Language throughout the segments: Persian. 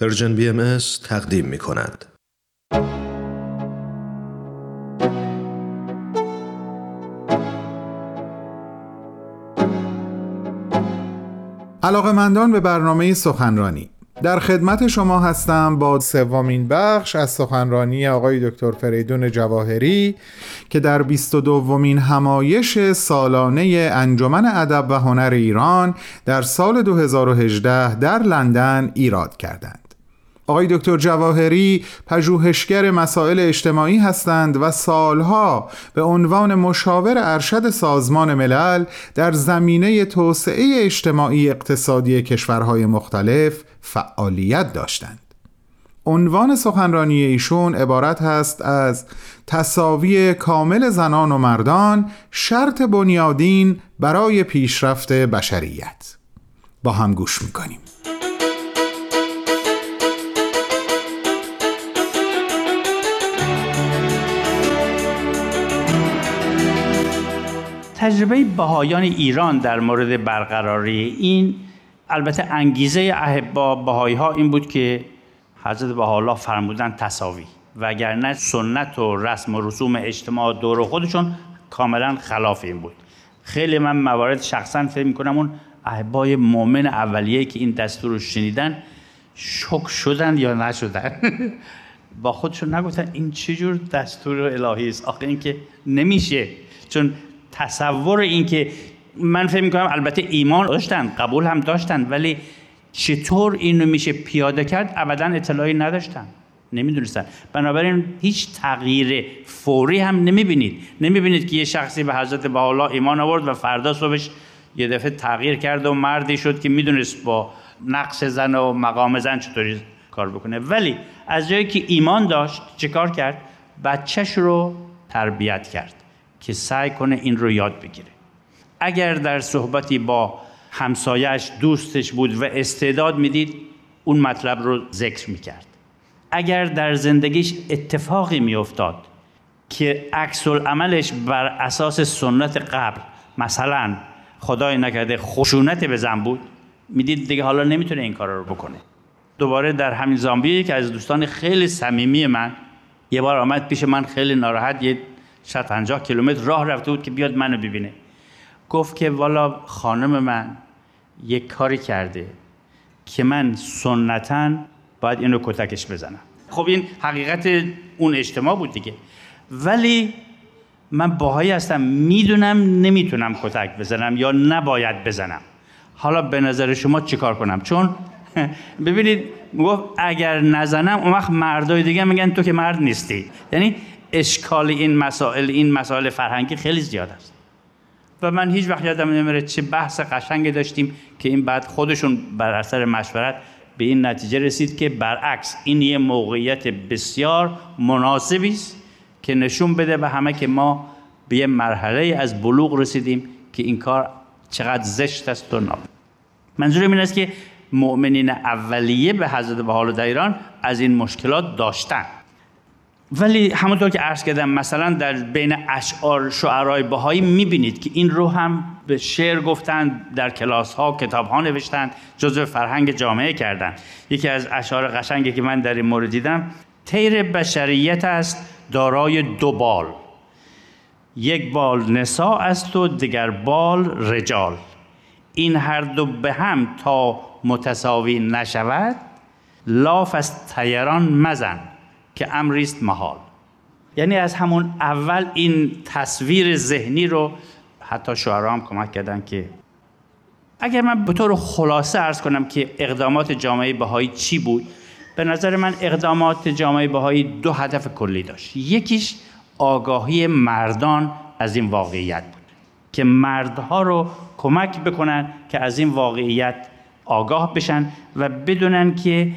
Persian BMS تقدیم می کند. علاقمندان به برنامه سخنرانی در خدمت شما هستم با سومین بخش از سخنرانی آقای دکتر فریدون جواهری که در 22 دومین همایش سالانه انجمن ادب و هنر ایران در سال 2018 در لندن ایراد کردند. آقای دکتر جواهری پژوهشگر مسائل اجتماعی هستند و سالها به عنوان مشاور ارشد سازمان ملل در زمینه توسعه اجتماعی اقتصادی کشورهای مختلف فعالیت داشتند. عنوان سخنرانی ایشون عبارت هست از تصاوی کامل زنان و مردان شرط بنیادین برای پیشرفت بشریت با هم گوش می‌کنیم تجربه بهایان ایران در مورد برقراری این البته انگیزه احبا بهایی ها این بود که حضرت بهاءالله فرمودن تصاوی وگرنه سنت و رسم و رسوم اجتماع دور خودشون کاملا خلاف این بود. خیلی من موارد شخصا فکر می‌کنم اون احبای مؤمن اولیه که این دستور رو شنیدن شک شدن یا نشدن. با خودشون نگفتن این چجور دستور الهی است؟ آخه این که نمیشه. چون تصور این که من فکر می‌کنم البته ایمان داشتن قبول هم داشتن ولی چطور اینو میشه پیاده کرد؟ ابدا اطلاعی نداشتن. نمی‌دونستن. بنابراین هیچ تغییر فوری هم نمی‌بینید. نمی‌بینید که یه شخصی به حضرت بهاءالله ایمان آورد و فردا صبحش یه دفعه تغییر کرد و مردی شد که می‌دونست با نقص زن و مقام زن چطوری کار بکنه. ولی از جایی که ایمان داشت چه کار کرد؟ بچهش رو تربیت کرد. که سعی کنه این رو یاد بگیره. اگر در صحبتی با همسایش دوستش بود و استعداد می‌دید اون مطلب رو ذکر می‌کرد. اگر در زندگیش اتفاقی میافتاد که عکس عملش بر اساس سنت قبل مثلا خدای نکرده خشونت به زن بود می‌دید دیگه حالا نمی‌تونه این کار رو بکنه. دوباره در همین زامبیه که از دوستان خیلی صمیمی من یه بار آمد پیش من خیلی ناراحت یه 150 کیلومتر راه رفته بود که بیاد منو ببینه. گفت که والا خانم من یک کاری کرده که من سنتا باید اینو کتکش بزنم. خب این حقیقت اون اجتماع بود دیگه. ولی من باهایی هستم می‌دونم نمی‌تونم کتک بزنم یا نباید بزنم. حالا به نظر شما چیکار کنم؟ چون ببینید گفت اگر نزنم اون وقت مردای دیگه میگن تو که مرد نیستی. یعنی اشکال این مسائل این مسائل فرهنگی خیلی زیاد است. و من هیچ وقت یادم نمیره چه بحث قشنگ داشتیم که این بعد خودشون بر اثر مشورت به این نتیجه رسید که برعکس این یه موقعیت بسیار مناسبی است که نشون بده به همه که ما به یه مرحله از بلوغ رسیدیم که این کار چقدر زشت است و ناب منظورم این است که مؤمنین اولیه به حضرت در ایران از این مشکلات داشتن. ولی همونطور که عرض کردم مثلا در بین اشعار شعرهای بهایی می‌بینید که این رو هم به شعر گفتن در کلاس ها کتاب ها نوشتن جزو فرهنگ جامعه کردن یکی از اشعار قشنگی که من در این مورد دیدم تیر بشریت است دارای دو بال. یک بال نسا است و دیگر بال رجال. این هر دو به هم تا متساوی نشود. لاف از تیران مزن. که امریست محال. یعنی از همون اول این تصویر ذهنی رو حتی شعرا هم کمک کردن که اگر من به طور خلاصه ارز کنم که اقدامات جامعه بهایی چی بود به نظر من اقدامات جامعه بهایی دو هدف کلی داشت. یکیش آگاهی مردان از این واقعیت بود که مردها رو کمک بکنن که از این واقعیت آگاه بشن و بدونن که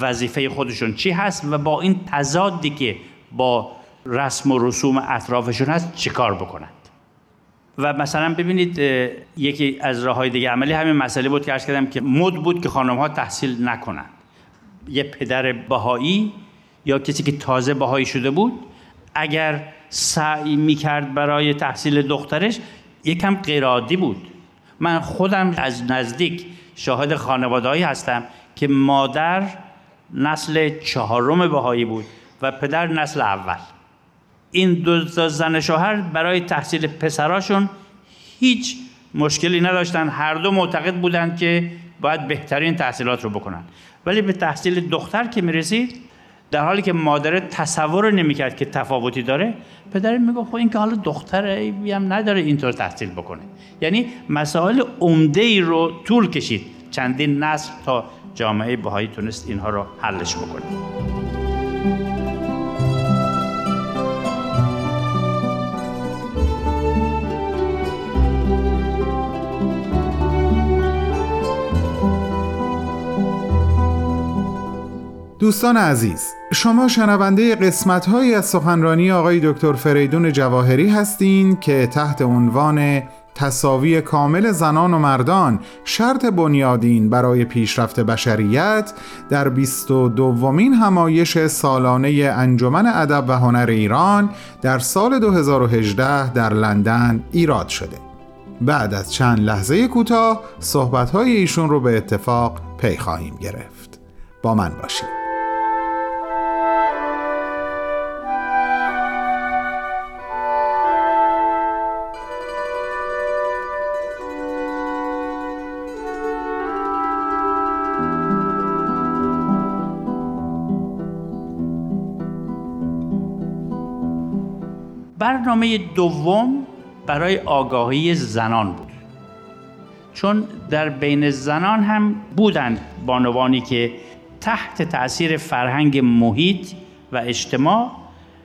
وظیفه خودشون چی هست و با این تضادی که با رسم و رسوم اطرافشون هست چیکار بکنند؟ و مثلا ببینید یکی از راه های دیگه عملی همین مسئله بود که ارز کردم که مد بود که خانم ها تحصیل نکنند. یه پدر بهایی یا کسی که تازه بهایی شده بود اگر سعی می‌کرد برای تحصیل دخترش یکم غیرعادی بود. من خودم از نزدیک شاهد خانوادهایی هستم که مادر نسل چهارم بهایی بود و پدر نسل اول. این دو زن شوهر برای تحصیل پسراشون هیچ مشکلی نداشتن. هر دو معتقد بودند که باید بهترین تحصیلات رو بکنن. ولی به تحصیل دختر که می‌رسید در حالی که مادر تصور نمی‌کرد که تفاوتی داره پدر میگه خب این که حالا دختر هم نداره اینطور تحصیل بکنه. یعنی مسائل عمده ای رو طول کشید. چندین نسل تا جامعه بهایی تونست اینها رو حلش بکنه. دوستان عزیز شما شنونده قسمت های از سخنرانی آقای دکتر فریدون جواهری هستین که تحت عنوان تصاوی کامل زنان و مردان شرط بنیادین برای پیشرفت بشریت در 22 دومین همایش سالانه انجمن ادب و هنر ایران در سال 2018 در لندن ایراد شده. بعد از چند لحظه کوتاه صحبت‌های ایشون رو به اتفاق پی خواهیم گرفت. با من باشید. برنامه دوم برای آگاهی زنان بود. چون در بین زنان هم بودند بانوانی که تحت تاثیر فرهنگ محیط و اجتماع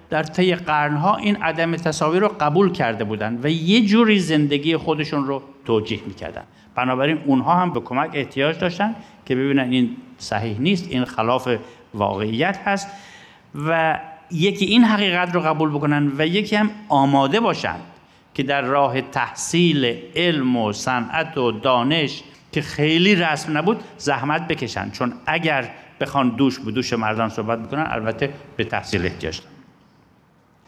در طی قرنها این عدم تصاویر رو قبول کرده بودند و یه جوری زندگی خودشون رو توجیه می‌کردن. بنابراین اونها هم به کمک احتیاج داشتن که ببینن این صحیح نیست این خلاف واقعیت هست و یکی این حقیقت رو قبول بکنن و یکی هم آماده باشن که در راه تحصیل علم و صنعت و دانش که خیلی رسم نبود زحمت بکشن. چون اگر بخوان دوش به دوش مردان صحبت بکنن البته به تحصیل احتیاج دارن.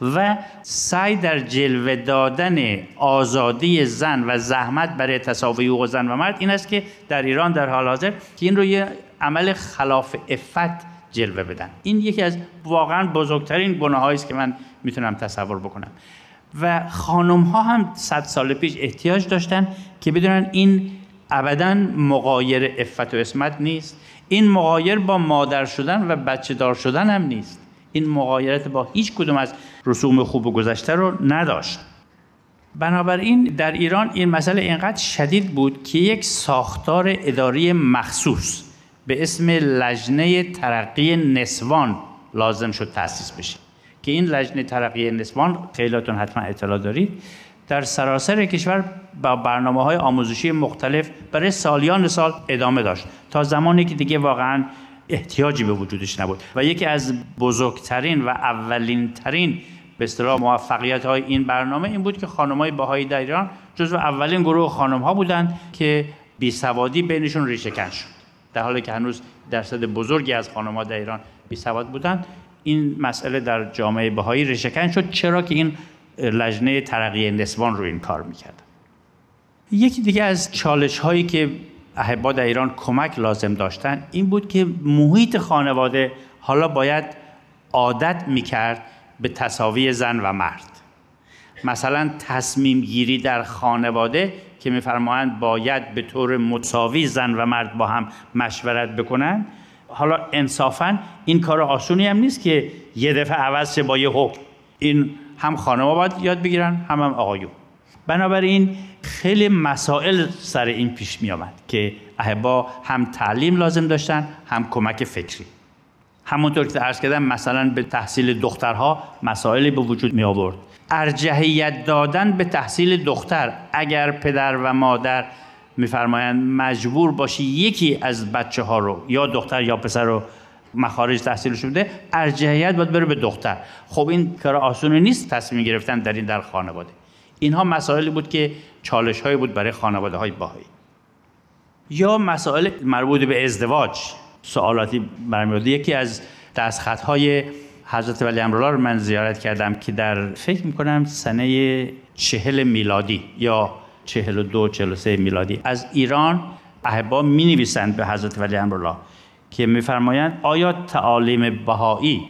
و سعی در جلوه دادن آزادی زن و زحمت برای تساوی حقوق زن و مرد این است که در ایران در حال حاضر که این رو یه عمل خلاف افت جلوه بدن. این یکی از واقعا بزرگترین گناه است که من می‌تونم تصور بکنم. و خانم ها هم صد سال پیش احتیاج داشتن که بدونن این ابدا مقایر افت و اسمت نیست. این مقایر با مادر شدن و بچه دار شدن هم نیست. این مقایرت با هیچ کدوم از رسوم خوب و گذشته رو نداشت. بنابراین در ایران این مسئله اینقدر شدید بود که یک ساختار اداری مخصوص به اسم لجنه ترقی نسوان لازم شد تأسیس بشه. که این لجنه ترقی نسوان خیلیاتون حتما اطلاع دارید در سراسر کشور با برنامه های آموزشی مختلف برای سالیان سال ادامه داشت. تا زمانی که دیگه واقعا احتیاجی به وجودش نبود. و یکی از بزرگترین و اولین ترین به اصطلاح موفقیت های این برنامه این بود که خانم های باهایی در ایران جزو اولین گروه خانم ها بودند که بی سوادی بینشون ریشه شد. در حالی که هنوز درصد بزرگی از خانم‌ها در ایران بی سواد بودند این مسئله در جامعه بهایی ریشهکن شد چرا که این لجنه ترقی نسوان رو این کار می‌کرد. یکی دیگه از چالش هایی که احبا در ایران کمک لازم داشتن این بود که محیط خانواده حالا باید عادت می‌کرد به تصاوی زن و مرد. مثلا تصمیم گیری در خانواده که میفرمایند باید به طور مساوی زن و مرد با هم مشورت بکنن. حالا انصافا این کار آسونی هم نیست که یه دفعه عوض شه با یه حکم. این هم خانم باید یاد بگیرن هم هم آقایون. بنابراین خیلی مسائل سر این پیش می آمد که احبا هم تعلیم لازم داشتن هم کمک فکری. همونطور که عرض کردم مثلا به تحصیل دخترها مسائلی به وجود می آورد ارجحیت دادن به تحصیل دختر. اگر پدر و مادر میفرمایند مجبور باشی یکی از بچه ها رو یا دختر یا پسر رو مخارج تحصیلش بده ارجحیت باید بره به دختر. خب این کار آسونی نیست تصمیم گرفتن در این در خانواده. اینها مسائلی بود که چالش هایی بود برای خانواده های باهایی. یا مسائل مربوط به ازدواج. سوالاتی برمیاد یکی از دستخط های حضرت ولی امرالله رو من زیارت کردم که در فکر می‌کنم سنه چهل میلادی یا چهل و دو چهل و سه میلادی. از ایران احبا می نویسند به حضرت ولی امرالله که میفرمایند آیا تعالیم بهایی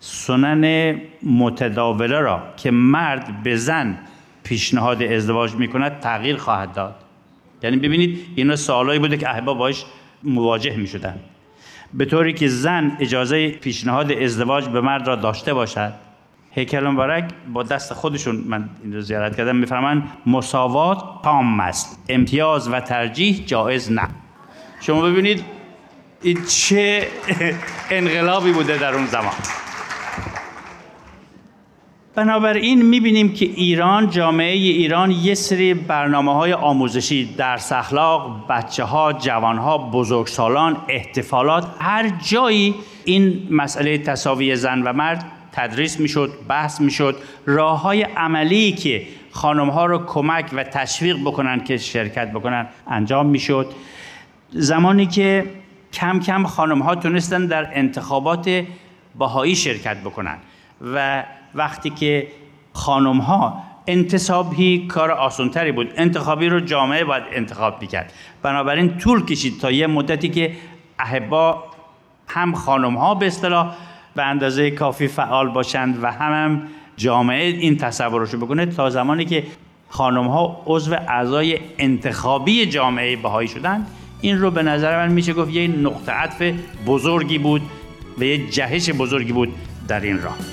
سنن متداوله را که مرد به زن پیشنهاد ازدواج می‌کند تغییر خواهد داد؟ یعنی ببینید اینا سوالایی بوده که احباب باش مواجه می‌شدن. به طوری که زن اجازه پیشنهاد ازدواج به مرد را داشته باشد. هیکل مبارک با دست خودشون من این رو زیارت کردم میفرمان مساوات تام است. امتیاز و ترجیح جایز نه. شما ببینید این چه انقلابی بوده در اون زمان. بنابراین می‌بینیم که ایران جامعه ایران یه سری برنامه های آموزشی درس اخلاق بچه ها جوان ها بزرگسالان احتفالات هر جایی این مسئله تصاوی زن و مرد تدریس می‌شد بحث می‌شد راه های عملی که خانم ها رو کمک و تشویق بکنن که شرکت بکنن انجام می‌شد. زمانی که کم کم خانم ها تونستن در انتخابات باهایی شرکت بکنن. و وقتی که خانم ها انتصابی کار آسانتری بود انتخابی رو جامعه باید انتخاب می‌کرد. بنابراین طول کشید تا یه مدتی که احبا هم خانم ها به اصطلاح به اندازه کافی فعال باشند و هم, هم جامعه این تصورشو بکنه تا زمانی که خانم ها عضو اعضای انتخابی جامعه بهایی شدن این رو به نظر من میشه گفت یه نقطه عطف بزرگی بود و یه جهش بزرگی بود در این راه.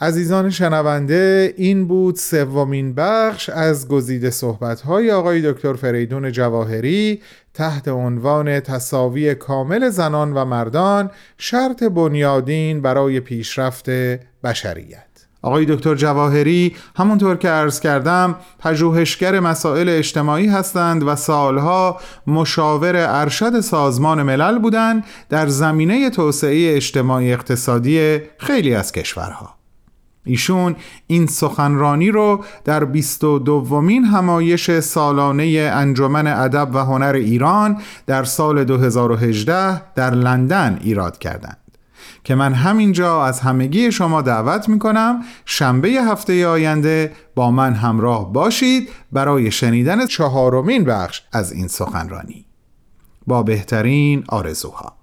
عزیزان شنونده این بود سومین بخش از گزیده صحبت‌های آقای دکتر فریدون جواهری تحت عنوان تصاوی کامل زنان و مردان شرط بنیادین برای پیشرفت بشریت. آقای دکتر جواهری همونطور که عرض کردم پژوهشگر مسائل اجتماعی هستند و سالها مشاور ارشد سازمان ملل بودند در زمینه توسعه اجتماعی اقتصادی خیلی از کشورها. ایشون این سخنرانی رو در 22 دومین همایش سالانه انجمن ادب و هنر ایران در سال 2018 در لندن ایراد کردند. که من همینجا از همگی شما دعوت می‌کنم شنبه هفته آینده با من همراه باشید برای شنیدن چهارمین بخش از این سخنرانی. با بهترین آرزوها.